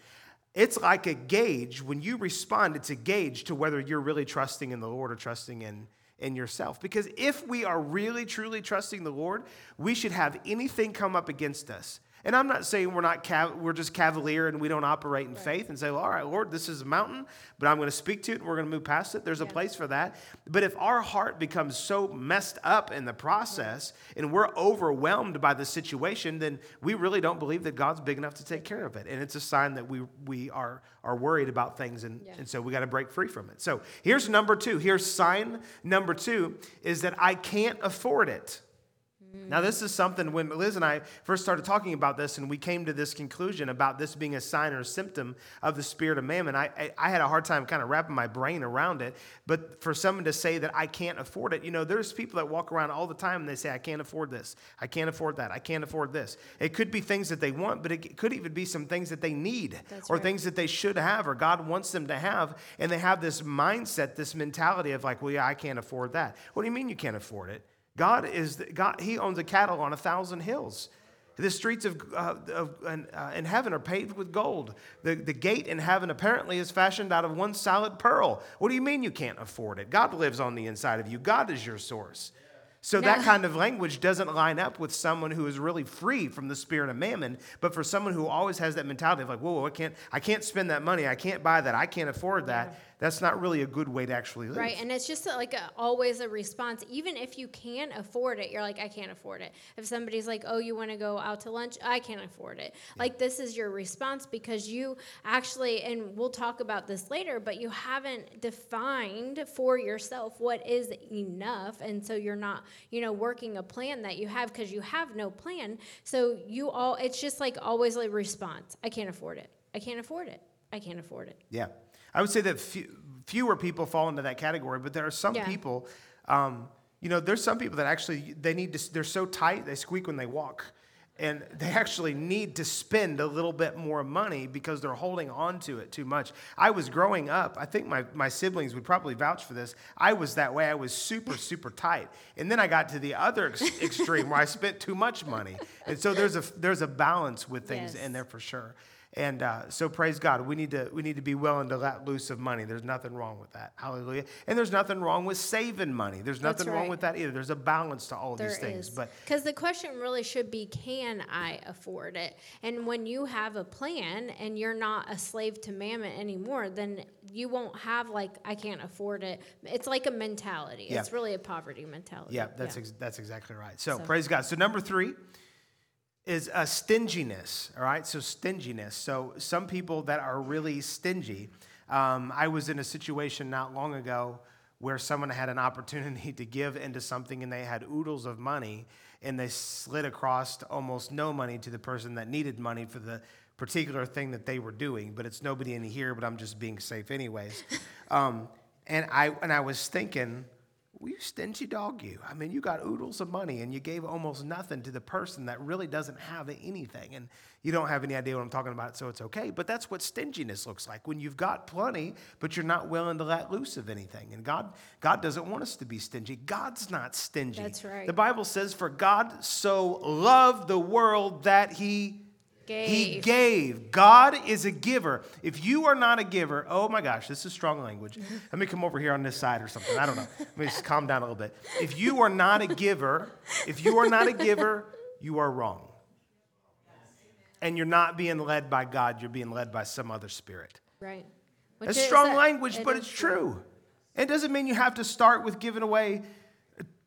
it's like a gauge. When you respond, it's a gauge to whether you're really trusting in the Lord or trusting in in yourself. Because if we are really truly trusting the Lord, we should have anything come up against us. And I'm not saying we're not cav- we're just cavalier and we don't operate in faith and say, well, all right, Lord, this is a mountain, but I'm going to speak to it and we're going to move past it. There's a place for that. But if our heart becomes so messed up in the process and we're overwhelmed by the situation, then we really don't believe that God's big enough to take care of it. And it's a sign that we we are are worried about things and, Yeah. and so we got to break free from it. So here's number two. Here's sign number two is that I can't afford it. Mm-hmm. Now, this is something when Liz and I first started talking about this, and we came to this conclusion about this being a sign or a symptom of the spirit of mammon. I, I, I had a hard time kind of wrapping my brain around it. But for someone to say that I can't afford it, you know, there's people that walk around all the time and they say, I can't afford this. I can't afford that. I can't afford this. It could be things that they want, but it could even be some things that they need That's or right. things that they should have or God wants them to have. And they have this mindset, this mentality of like, well, yeah, I can't afford that. What do you mean you can't afford it? God is the, God. He owns a cattle on a thousand hills. The streets of, uh, of in, uh, in heaven are paved with gold. The, the gate in heaven apparently is fashioned out of one solid pearl. What do you mean you can't afford it? God lives on the inside of you. God is your source. So that kind of language doesn't line up with someone who is really free from the spirit of mammon, but for someone who always has that mentality of like, whoa, I can't, I can't spend that money, I can't buy that, I can't afford that. That's not really a good way to actually live. Right, and it's just like a, always a response. Even if you can't afford it, you're like, I can't afford it. If somebody's like, Oh, you want to go out to lunch? I can't afford it. Yeah. Like this is your response because you actually, and we'll talk about this later, but you haven't defined for yourself what is enough, and so you're not, you know, working a plan that you have because you have no plan. So you all, it's just like always a response. I can't afford it. I can't afford it. I can't afford it. Yeah. I would say that few, fewer people fall into that category, but there are some yeah. people, um, you know, there's some people that actually, they need to, they're so tight, they squeak when they walk. And they actually need to spend a little bit more money because they're holding on to it too much. I was growing up, I think my, my siblings would probably vouch for this. I was that way. I was super, super tight. And then I got to the other ex- extreme where I spent too much money. And so there's a, there's a balance with things yes. in there for sure. And uh, so praise God. We need to we need to be willing to let loose of money. There's nothing wrong with that. Hallelujah. And there's nothing wrong with saving money. There's nothing right. wrong with that either. There's a balance to all there these things. Is. But because the question really should be, can I afford it? And when you have a plan and you're not a slave to mammon anymore, then you won't have like I can't afford it. It's like a mentality. Yeah. It's really a poverty mentality. Yeah, that's yeah. Ex- that's exactly right. So, so praise God. So number three is a stinginess, all right? So, stinginess. So, some people that are really stingy. Um, I was in a situation not long ago where someone had an opportunity to give into something and they had oodles of money and they slid across almost no money to the person that needed money for the particular thing that they were doing. But it's nobody in here, but I'm just being safe, anyways. Um, and, I, and I was thinking, well, you stingy dog, you. I mean, you got oodles of money and you gave almost nothing to the person that really doesn't have anything. And you don't have any idea what I'm talking about, so it's okay. But that's what stinginess looks like when you've got plenty, but you're not willing to let loose of anything. And God, God doesn't want us to be stingy. God's not stingy. That's right. The Bible says, For God so loved the world that he Gave. He gave. God is a giver. If you are not a giver, oh my gosh, this is strong language. Let me come over here on this side or something. I don't know. Let me just calm down a little bit. If you are not a giver, if you are not a giver, you are wrong. And you're not being led by God, you're being led by some other spirit. Right. Which That's strong language, it but it's true. true. It doesn't mean you have to start with giving away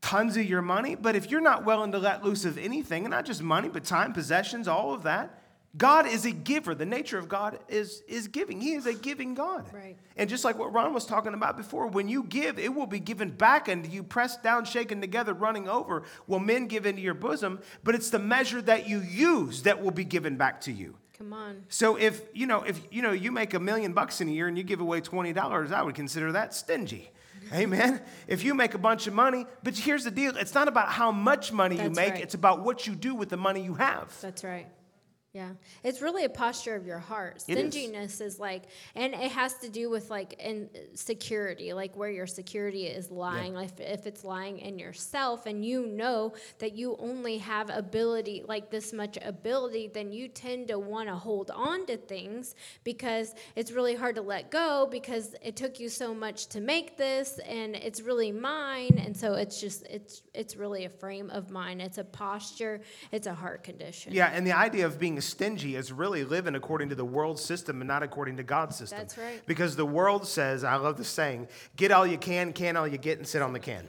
tons of your money, but if you're not willing to let loose of anything, and not just money, but time, possessions, all of that, God is a giver. The nature of God is, is giving. He is a giving God. Right. And just like what Ron was talking about before, when you give, it will be given back and you pressed down, shaken together, running over. Will men give into your bosom? But it's the measure that you use that will be given back to you. Come on. So if you know if you know you make a million bucks in a year and you give away twenty dollars, I would consider that stingy. Amen. If you make a bunch of money, but here's the deal: it's not about how much money That's you make; right. it's about what you do with the money you have. That's right. Yeah, it's really a posture of your heart. Stinginess is. is. like, and it has to do with like in security, like where your security is lying. Yeah. Like if it's lying in yourself, and you know that you only have ability, like this much ability, then you tend to want to hold on to things because it's really hard to let go because it took you so much to make this, and it's really mine. And so it's just it's it's really a frame of mind. It's a posture. It's a heart condition. Yeah, and the idea of being stingy is really living according to the world system and not according to God's system. That's right. Because the world says, I love the saying, get all you can, can all you get, and sit on the can.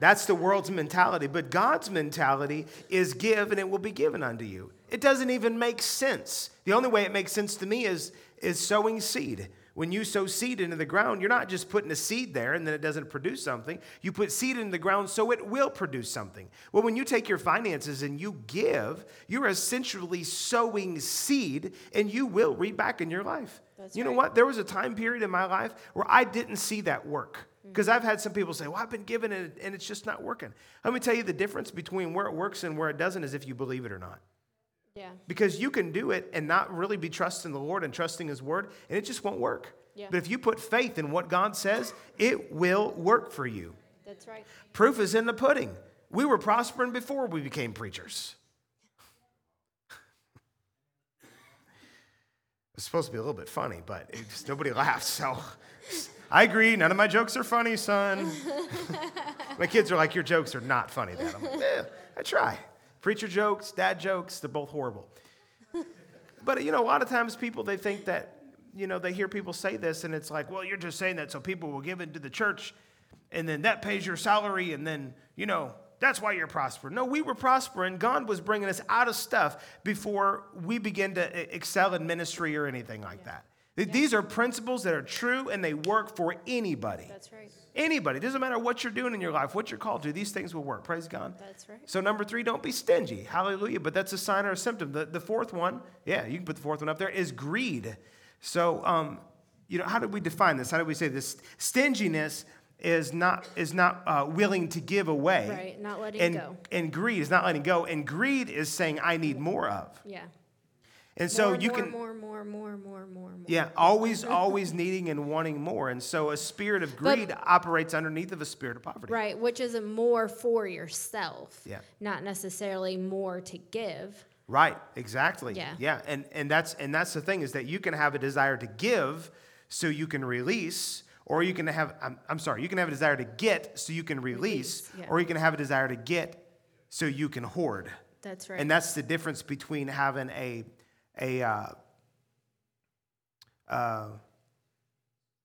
That's the world's mentality. But God's mentality is give and it will be given unto you. It doesn't even make sense. The only way it makes sense to me is, is sowing seed. When you sow seed into the ground, you're not just putting a seed there and then it doesn't produce something. You put seed into the ground so it will produce something. Well, when you take your finances and you give, you're essentially sowing seed and you will reap back in your life. That's you right. know what? There was a time period in my life where I didn't see that work. Mm. Because I've had some people say, Well, I've been given it and it's just not working. Let me tell you the difference between where it works and where it doesn't is if you believe it or not. Yeah. Because you can do it and not really be trusting the Lord and trusting His word, and it just won't work. Yeah. But if you put faith in what God says, it will work for you. That's right. Proof is in the pudding. We were prospering before we became preachers. It's supposed to be a little bit funny, but just, nobody laughed. So I agree. None of my jokes are funny, son. my kids are like, Your jokes are not funny, Dad. I'm like, Yeah, I try. Preacher jokes, dad jokes, they're both horrible. but you know, a lot of times people they think that you know, they hear people say this and it's like, well, you're just saying that so people will give into the church and then that pays your salary and then, you know, that's why you're prospering. No, we were prospering. God was bringing us out of stuff before we begin to excel in ministry or anything like yeah. that. Yeah. These are principles that are true and they work for anybody. That's right. Anybody. It doesn't matter what you're doing in your life, what you're called to, these things will work. Praise God. That's right. So, number three, don't be stingy. Hallelujah. But that's a sign or a symptom. The, the fourth one, yeah, you can put the fourth one up there, is greed. So, um, you know, how do we define this? How do we say this? Stinginess is not is not uh, willing to give away. Right, not letting and, go. And greed is not letting go. And greed is saying, I need more of. Yeah. And so more, you more, can more, more, more, more, more, more. More. Yeah, always, always needing and wanting more. And so a spirit of greed but, operates underneath of a spirit of poverty. Right, which is a more for yourself. Yeah. Not necessarily more to give. Right, exactly. Yeah. Yeah. And and that's and that's the thing is that you can have a desire to give so you can release, or you can have I'm, I'm sorry, you can have a desire to get so you can release, release yeah. or you can have a desire to get so you can hoard. That's right. And that's the difference between having a a uh, uh,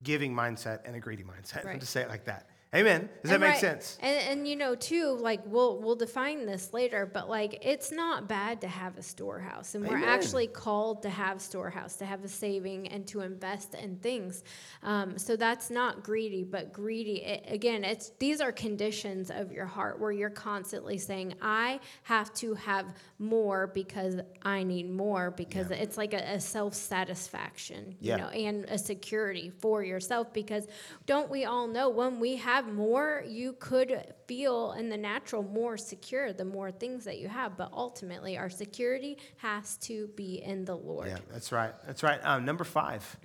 giving mindset and a greedy mindset. Right. To say it like that. Amen. Does and that make right, sense? And, and you know, too, like we'll we'll define this later, but like it's not bad to have a storehouse, and Amen. we're actually called to have storehouse, to have a saving, and to invest in things. Um, so that's not greedy, but greedy it, again. It's these are conditions of your heart where you're constantly saying, "I have to have more because I need more," because yeah. it's like a, a self satisfaction, you know, and a security for yourself. Because don't we all know when we have have more, you could feel in the natural more secure the more things that you have. But ultimately, our security has to be in the Lord. Yeah, that's right. That's right. Um, number five.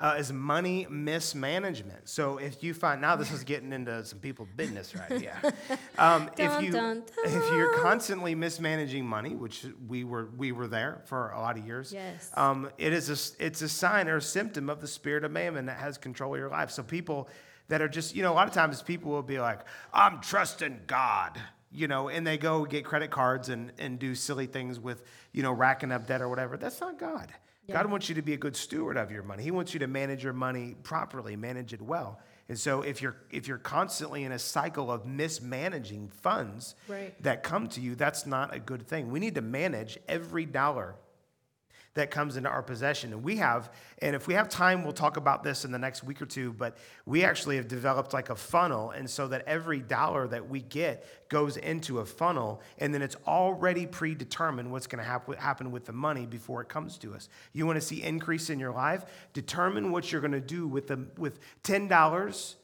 Uh, is money mismanagement. So if you find now this is getting into some people's business right yeah. Um, dun, if you dun, dun. if you're constantly mismanaging money, which we were we were there for a lot of years, yes. Um, it is a it's a sign or a symptom of the spirit of mammon that has control of your life. So people that are just, you know, a lot of times people will be like, I'm trusting God, you know, and they go get credit cards and, and do silly things with, you know, racking up debt or whatever. That's not God. Yeah. God wants you to be a good steward of your money. He wants you to manage your money properly, manage it well. And so if you're if you're constantly in a cycle of mismanaging funds right. that come to you, that's not a good thing. We need to manage every dollar that comes into our possession. And we have, and if we have time, we'll talk about this in the next week or two, but we actually have developed like a funnel. And so that every dollar that we get goes into a funnel, and then it's already predetermined what's going to happen with the money before it comes to us. You want to see increase in your life? Determine what you're going to do with, the, with $10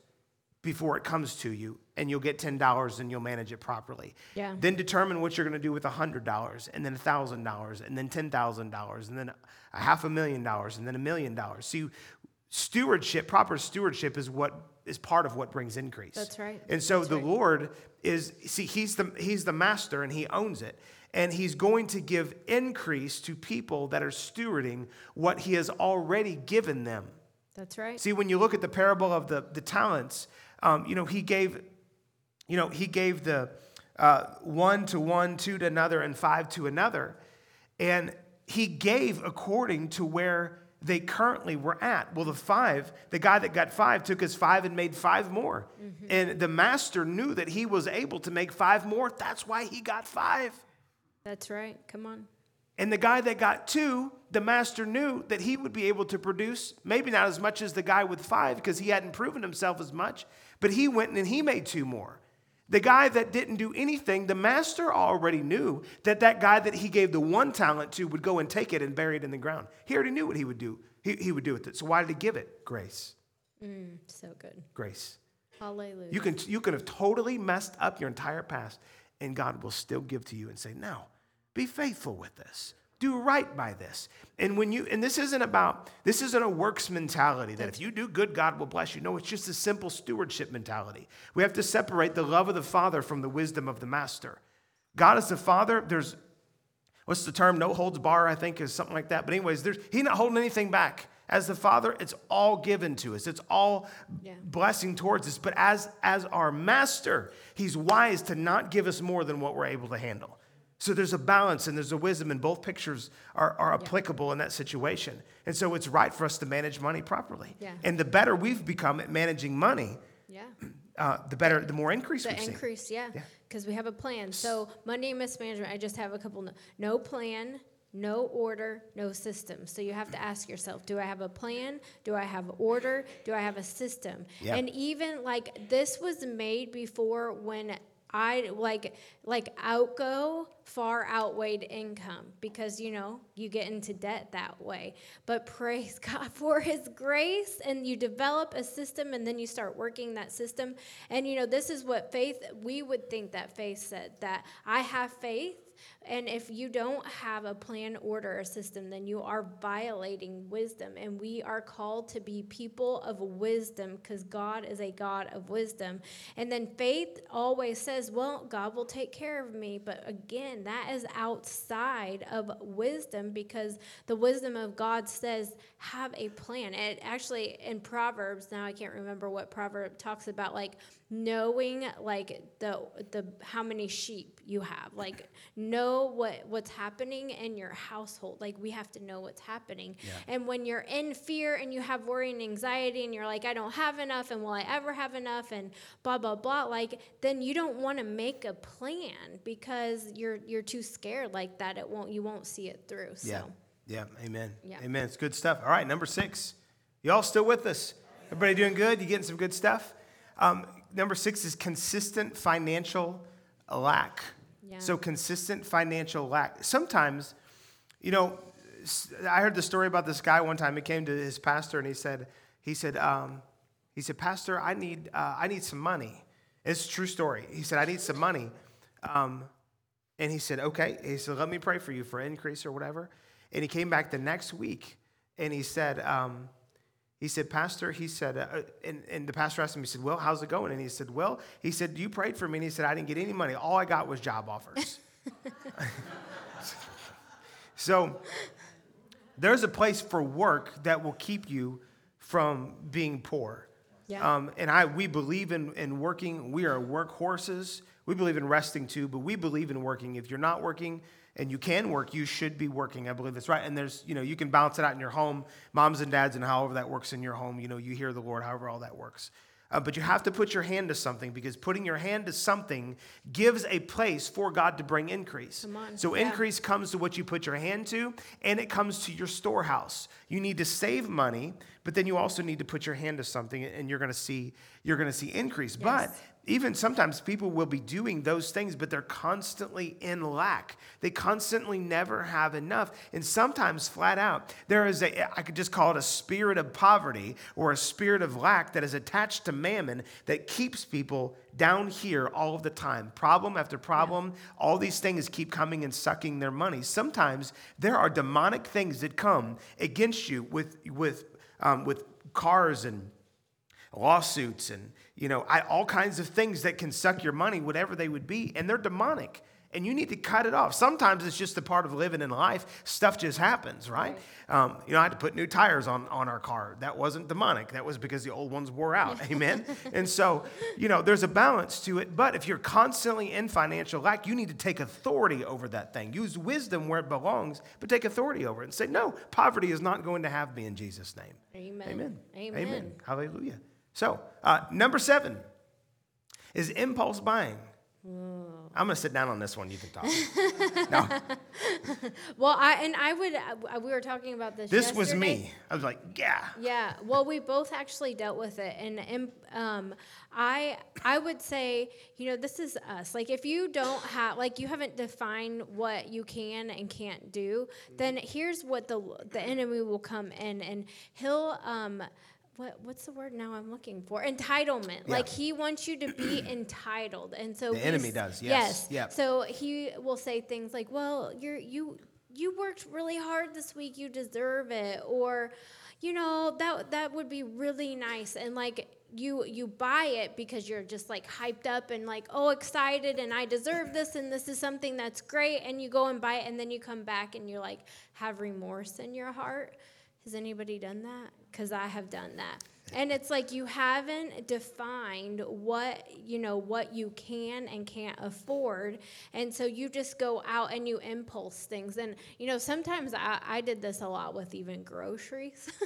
before it comes to you and you'll get $10 and you'll manage it properly. Yeah. Then determine what you're going to do with $100 and then $1,000 and then $10,000 and then a half a million dollars and then a million dollars. See, stewardship, proper stewardship is what is part of what brings increase. That's right. And so That's the right. Lord is see he's the he's the master and he owns it. And he's going to give increase to people that are stewarding what he has already given them. That's right. See, when you look at the parable of the, the talents, um, you know, he gave you know, he gave the uh, one to one, two to another, and five to another. And he gave according to where they currently were at. Well, the five, the guy that got five took his five and made five more. Mm-hmm. And the master knew that he was able to make five more. That's why he got five. That's right. Come on. And the guy that got two, the master knew that he would be able to produce maybe not as much as the guy with five because he hadn't proven himself as much, but he went and he made two more. The guy that didn't do anything, the master already knew that that guy that he gave the one talent to would go and take it and bury it in the ground. He already knew what he would do. He, he would do with it. So why did he give it? Grace. Mm, so good. Grace. Hallelujah. You can, you can have totally messed up your entire past, and God will still give to you and say, Now, be faithful with this do right by this. And when you and this isn't about this isn't a works mentality that if you do good God will bless you. No, it's just a simple stewardship mentality. We have to separate the love of the father from the wisdom of the master. God is the father, there's what's the term no holds bar I think is something like that. But anyways, there's he's not holding anything back. As the father, it's all given to us. It's all yeah. blessing towards us. But as as our master, he's wise to not give us more than what we're able to handle. So there's a balance and there's a wisdom, and both pictures are, are applicable in that situation. And so it's right for us to manage money properly. Yeah. And the better we've become at managing money, Yeah. uh, the better, the more increase The increase, yeah, Yeah. because we have a plan. So money mismanagement, I just have a couple. No, no plan, no order, no system. So you have to ask yourself: Do I have a plan? Do I have order? Do I have a system? Yeah. And even like this was made before when I like like outgo far outweighed income because you know you get into debt that way. But praise God for His grace, and you develop a system, and then you start working that system. And you know this is what faith. We would think that faith said that I have faith. And if you don't have a plan, order, or system, then you are violating wisdom. And we are called to be people of wisdom because God is a God of wisdom. And then faith always says, Well, God will take care of me. But again, that is outside of wisdom because the wisdom of God says, Have a plan. And actually, in Proverbs, now I can't remember what proverb talks about, like, knowing like the the how many sheep you have like know what what's happening in your household like we have to know what's happening and when you're in fear and you have worry and anxiety and you're like i don't have enough and will i ever have enough and blah blah blah like then you don't want to make a plan because you're you're too scared like that it won't you won't see it through so Yeah. Yeah. Amen. Yeah. Amen. It's good stuff. All right. Number six. Y'all still with us? Everybody doing good? You getting some good stuff? Um, number six is consistent financial lack. So consistent financial lack. Sometimes, you know, I heard the story about this guy one time. He came to his pastor and he said, he said, um, he said, Pastor, I need, uh, I need some money. It's a true story. He said, I need some money. Um, and he said, okay. He said, let me pray for you for increase or whatever. And he came back the next week and he said, um, he said, Pastor, he said, uh, and, and the pastor asked him, he said, well, how's it going? And he said, well, he said, you prayed for me. And he said, I didn't get any money. All I got was job offers. so there's a place for work that will keep you from being poor. Yeah. Um, and I, we believe in, in working. We are workhorses. We believe in resting too, but we believe in working. If you're not working and you can work, you should be working. I believe that's right. And there's, you know, you can balance it out in your home, moms and dads, and however that works in your home. You know, you hear the Lord, however all that works. Uh, but you have to put your hand to something because putting your hand to something gives a place for God to bring increase. So Yeah. increase comes to what you put your hand to, and it comes to your storehouse. You need to save money, but then you also need to put your hand to something, and you're going to see you're going to see increase. But even sometimes people will be doing those things, but they're constantly in lack. They constantly never have enough. And sometimes, flat out, there is a, I could just call it a spirit of poverty or a spirit of lack that is attached to mammon that keeps people down here all of the time. Problem after problem, all these things keep coming and sucking their money. Sometimes there are demonic things that come against you with, with, um, with cars and lawsuits and you know I, all kinds of things that can suck your money whatever they would be and they're demonic and you need to cut it off. Sometimes it's just a part of living in life. Stuff just happens right, Um, you know i had to put new tires on, on our car. That wasn't demonic. That was because the old ones wore out. Amen? And so you know there's a balance to it but if you're constantly in financial lack you need to take authority over that thing. Use wisdom where it belongs but take authority over it and say no poverty is not going to have me in jesus name. Amen. Amen. Amen. Hallelujah. So, uh, number seven is impulse buying. I'm going to sit down on this one. You can talk. no, Well, I and I would. Uh, we were talking about this. this was me. I was like, yeah. Yeah. Well, we both actually dealt with it, and and, um, I I would say, you know, this is us. Like, if you don't have, like, you haven't defined what you can and can't do, then here's what the the enemy will come in, and he'll um. What, what's the word now I'm looking for? Entitlement. Yeah. Like he wants you to be entitled, and so The enemy does, yes. Yes. Yep. So he will say things like, "Well, you're you you worked really hard this week. You deserve it," or, you know, that that would be really nice. And like you you buy it because you're just like hyped up and like oh excited and I deserve this and this is something that's great and you go and buy it and then you come back and you're like have remorse in your heart. Has anybody done that? Because I have done that. and it's like you haven't defined what you know what you can and can't afford. And so you just go out and you impulse things. And you know sometimes i, I did this a lot with even groceries.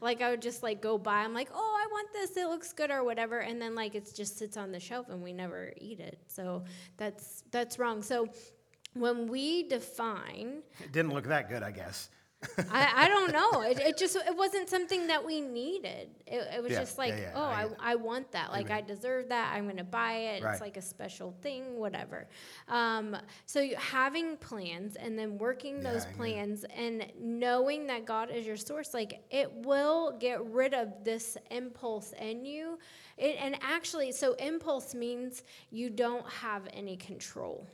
Like i would just like go buy. I'm like oh i want this. It looks good or whatever. And then like it just sits on the shelf and we never eat it. So that's that's wrong. So when we define It didn't look that good, I guess. I, I don't know. It, it just it wasn't something that we needed. It, it was Yeah, just like, yeah, yeah, oh, I I. I want that. Like I deserve that. I'm gonna buy it. Right. It's like a special thing, whatever. Um, so you, having plans and then working those plans and knowing that God is your source, like it will get rid of this impulse in you. It, and actually, so impulse means you don't have any control.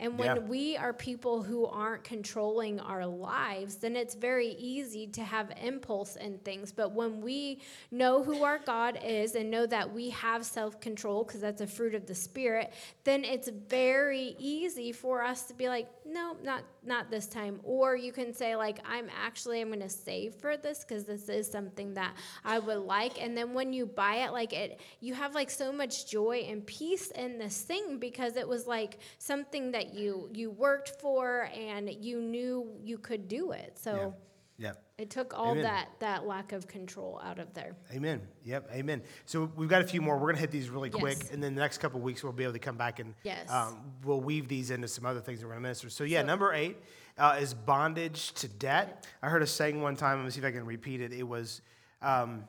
And when Yeah. we are people who aren't controlling our lives, then it's very easy to have impulse in things. But when we know who our God is and know that we have self control, because that's a fruit of the Spirit, then it's very easy for us to be like, no, not not this time. Or you can say like, I'm actually I'm going to save for this because this is something that I would like. And then when you buy it, like it, you have like so much joy and peace in this thing because it was like something that you you worked for and you knew you could do it. So Yeah. It took all Amen. that that lack of control out of there. Amen. Yep. Amen. So we've got a few more. We're going to hit these really quick, Yes. and then the next couple of weeks we'll be able to come back and Yes. um, we'll weave these into some other things that we're going to minister. So yeah, So- number eight uh, is bondage to debt. I heard a saying one time. Let me see if I can repeat it. It was, um,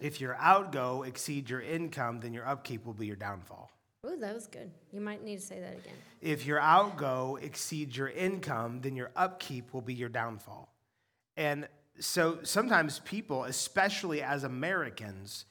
if your outgo exceed your income, then your upkeep will be your downfall. Ooh, that was good. You might need to say that again. If your outgo exceeds your income, then your upkeep will be your downfall. And so sometimes people, especially as Americans,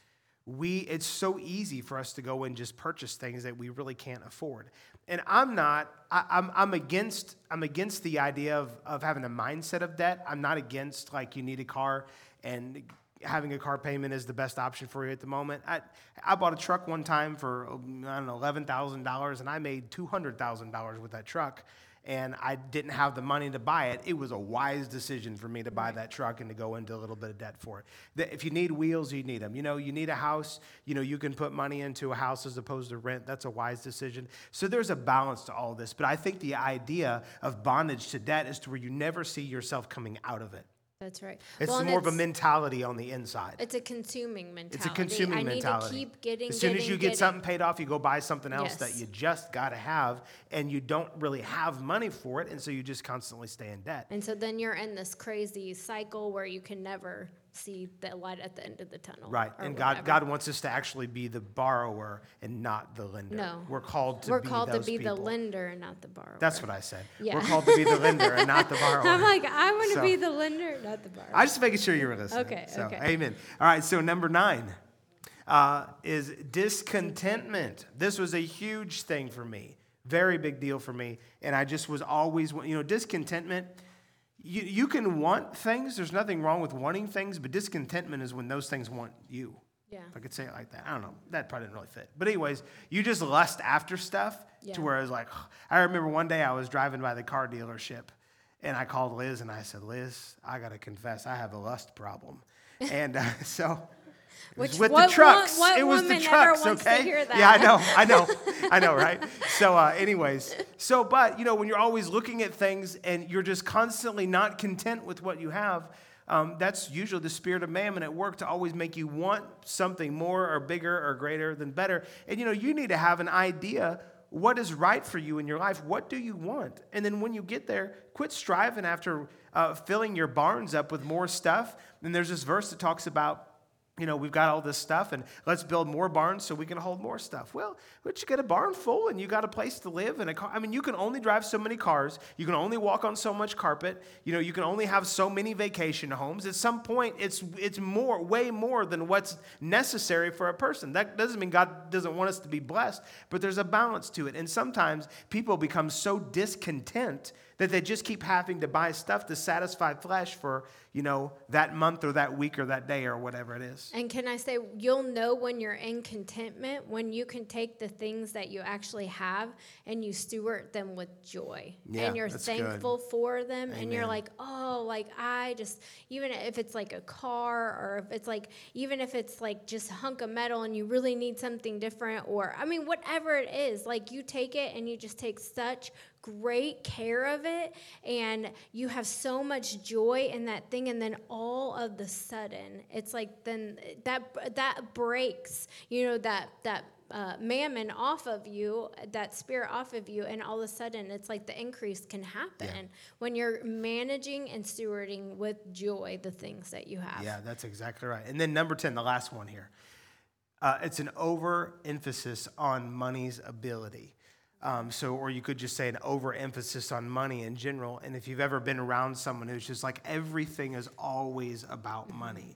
we it's so easy for us to go and just purchase things that we really can't afford. And I'm not, I, I'm, I'm against, I'm against the idea of, of having a mindset of debt. I'm not against like you need a car and having a car payment is the best option for you at the moment. I, I bought a truck one time for, I don't know, $11,000 and I made $200,000 with that truck and I didn't have the money to buy it. It was a wise decision for me to buy that truck and to go into a little bit of debt for it. If you need wheels, you need them. You know, you need a house, you know, you can put money into a house as opposed to rent. That's a wise decision. So there's a balance to all this. But I think the idea of bondage to debt is to where you never see yourself coming out of it. That's right. It's Well, more of a mentality on the inside. It's a consuming mentality. It's a consuming I mentality. need to keep getting. as soon as you get getting. something paid off, you go buy something else that you just got to have, and you don't really have money for it, and so you just constantly stay in debt. And so then you're in this crazy cycle where you can never see the light at the end of the tunnel. Right, and God, whatever. God wants us to actually be the borrower and not the lender. No. we're called to We're be called to be the lender and not the borrower. That's what I said. Yeah. We're called to be the lender and not the borrower. I'm like, I want to So- be the lender, not the borrower. I just making sure you were listening. Okay, So, okay. amen. All right, so number nine uh, is discontentment. This was a huge thing for me, very big deal for me. And I just was always, you know, discontentment. You, you can want things, there's nothing wrong with wanting things, but discontentment is when those things want you. Yeah. If I could say it like that. I don't know. That probably didn't really fit. But, anyways, you just lust after stuff Yeah. to where I was like, I remember one day I was driving by the car dealership and I called Liz and I said, Liz, I got to confess, I have a lust problem. And uh, so. Which- with what the trucks. wo- what it was the trucks, okay? Yeah, I know, I know, I know, right? So, uh, anyways, so, but, you know, when you're always looking at things and you're just constantly not content with what you have, um, that's usually the spirit of mammon at work to always make you want something more or bigger or greater than better. And, you know, you need to have an idea what is right for you in your life. What do you want? And then when you get there, quit striving after uh, filling your barns up with more stuff. And there's this verse that talks about you know, we've got all this stuff and let's build more barns so we can hold more stuff. Well, but you get a barn full and you got a place to live and a car. I mean, you can only drive so many cars. You can only walk on so much carpet. You know, you can only have so many vacation homes. At some point, it's it's more, way more than what's necessary for a person. That doesn't mean God doesn't want us to be blessed, but there's a balance to it. And sometimes people become so discontent that they just keep having to buy stuff to satisfy flesh for, you know, that month or that week or that day or whatever it is. And can I say, you'll know when you're in contentment when you can take the things that you actually have and you steward them with joy. Yeah, and you're thankful for them. And you're like, oh, like I just, even if it's like a car or if it's like, even if it's like just a hunk of metal and you really need something different or, I mean, whatever it is, like you take it and you just take such great care of it and you have so much joy in that thing and then all of the sudden it's like then that that breaks you know that that uh, mammon off of you that spirit off of you and all of a sudden it's like the increase can happen when you're managing and stewarding with joy the things that you have Yeah, that's exactly right. And then number 10, the last one here. Uh, it's an overemphasis on money's ability. Um, so, or you could just say an overemphasis on money in general. And if you've ever been around someone who's just like everything is always about money,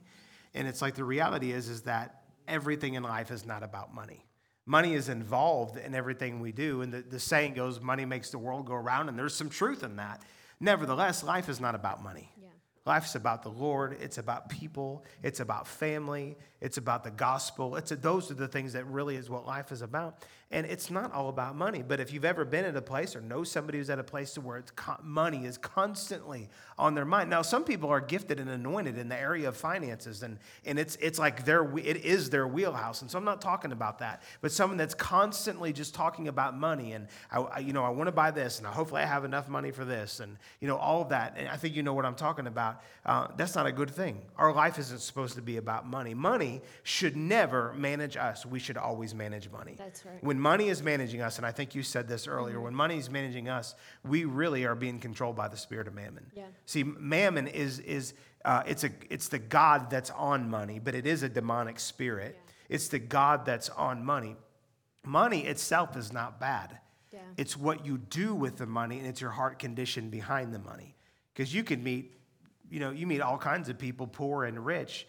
and it's like the reality is is that everything in life is not about money. Money is involved in everything we do, and the, the saying goes, "Money makes the world go around," and there's some truth in that. Nevertheless, life is not about money. Yeah. Life's about the Lord. It's about people. It's about family. It's about the gospel. It's a, those are the things that really is what life is about. And it's not all about money. But if you've ever been at a place or know somebody who's at a place to where it's co- money is constantly on their mind. Now, some people are gifted and anointed in the area of finances, and, and it's it's like their it is their wheelhouse. And so I'm not talking about that. But someone that's constantly just talking about money and I, I- you know I want to buy this and hopefully I have enough money for this and you know all of that. And I think you know what I'm talking about. Uh, that's not a good thing. Our life isn't supposed to be about money. Money should never manage us. We should always manage money. That's right. When money is managing us, and I think you said this earlier, when money is managing us, we really are being controlled by the spirit of mammon. Yeah. See, mammon is is uh, it's a it's the god that's on money, but it is a demonic spirit. It's the god that's on money. Money itself is not bad. Yeah. It's what you do with the money, and it's your heart condition behind the money. Because you can meet, you know, you meet all kinds of people, poor and rich,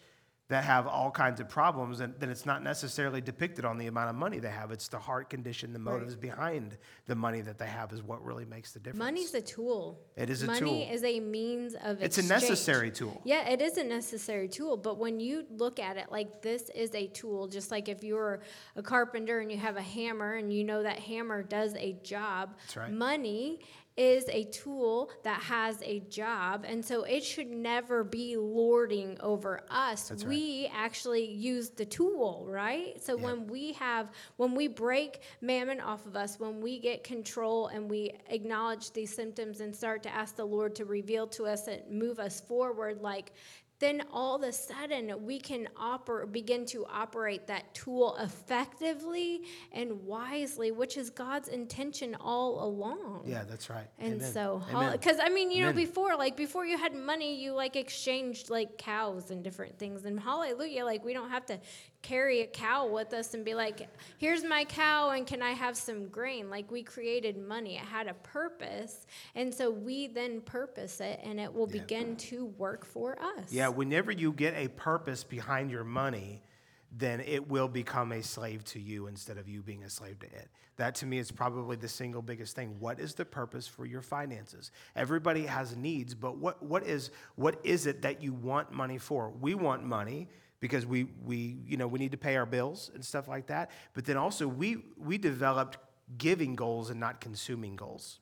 that have all kinds of problems, and then it's not necessarily depicted on the amount of money they have. It's the heart condition, the motives behind the money that they have is what really makes the difference. Money's a tool. It is a tool. Money is a means of It's a necessary tool. Yeah, it is a necessary tool, but when you look at it like this is a tool, just like if you're a carpenter and you have a hammer and you know that hammer does a job, That's right. money is a tool that has a job, and so it should never be lording over us. That's right. we actually use the tool, right? So when we have, when we break mammon off of us, when we get control and we acknowledge these symptoms and start to ask the Lord to reveal to us and move us forward, like, then all of a sudden we can oper- begin to operate that tool effectively and wisely, which is God's intention all along. Yeah, that's right. And Amen. so, because I mean, you know, before, like, before you had money, you like exchanged like cows and different things. And hallelujah, like, we don't have to carry a cow with us and be like, here's my cow, and can I have some grain? Like, we created money, it had a purpose. And so we then purpose it, and it will begin to work for us. Yeah, whenever you get a purpose behind your money, then it will become a slave to you instead of you being a slave to it. That to me is probably the single biggest thing. What is the purpose for your finances? Everybody has needs, but what, what is what is it that you want money for? We want money because we we you know we need to pay our bills and stuff like that. But then also we we developed giving goals and not consuming goals.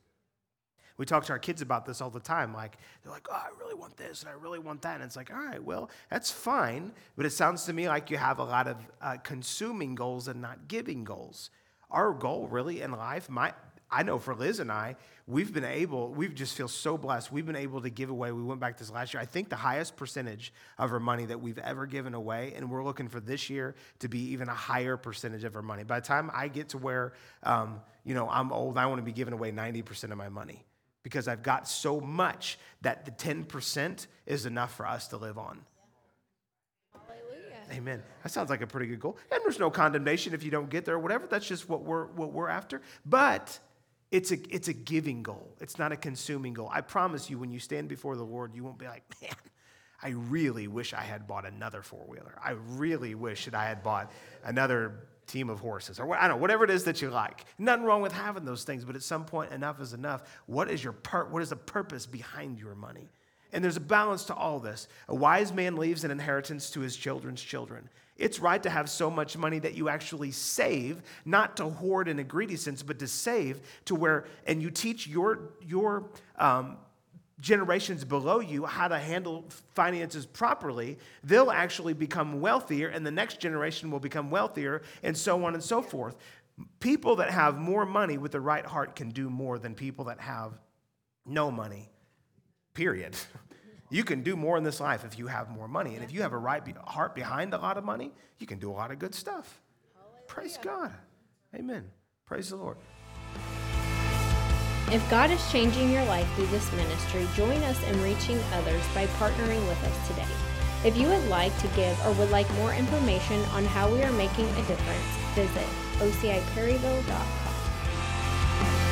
We talk to our kids about this all the time. Like, they're like, oh, I really want this and I really want that. And it's like, all right, well, that's fine. But it sounds to me like you have a lot of uh, consuming goals and not giving goals. Our goal really in life, my, I know for Liz and I, we've been able, we just feel so blessed. We've been able to give away, we went back this last year, I think the highest percentage of our money that we've ever given away. And we're looking for this year to be even a higher percentage of our money. By the time I get to where, um, you know, I'm old, I want to be giving away 90% of my money because I've got so much that the 10% is enough for us to live on. Hallelujah. Amen. That sounds like a pretty good goal. And there's no condemnation if you don't get there or whatever. That's just what we're what we're after. But it's a it's a giving goal. It's not a consuming goal. I promise you, when you stand before the Lord, you won't be like, man, I really wish I had bought another four wheeler. I really wish that I had bought another team of horses, or I don't know, whatever it is that you like. Nothing wrong with having those things, but at some point, enough is enough. What is your part? What is the purpose behind your money? And there's a balance to all this. A wise man leaves an inheritance to his children's children. It's right to have so much money that you actually save, not to hoard in a greedy sense, but to save to where, and you teach your, your um, generations below you how to handle finances properly, they'll actually become wealthier, and the next generation will become wealthier, and so on and so forth. People that have more money with the right heart can do more than people that have no money, period. You can do more in this life if you have more money. And if you have a right heart behind a lot of money, you can do a lot of good stuff. Hallelujah. Praise God. Amen. Praise the Lord. If God is changing your life through this ministry, join us in reaching others by partnering with us today. If you would like to give or would like more information on how we are making a difference, visit ociperryville.com.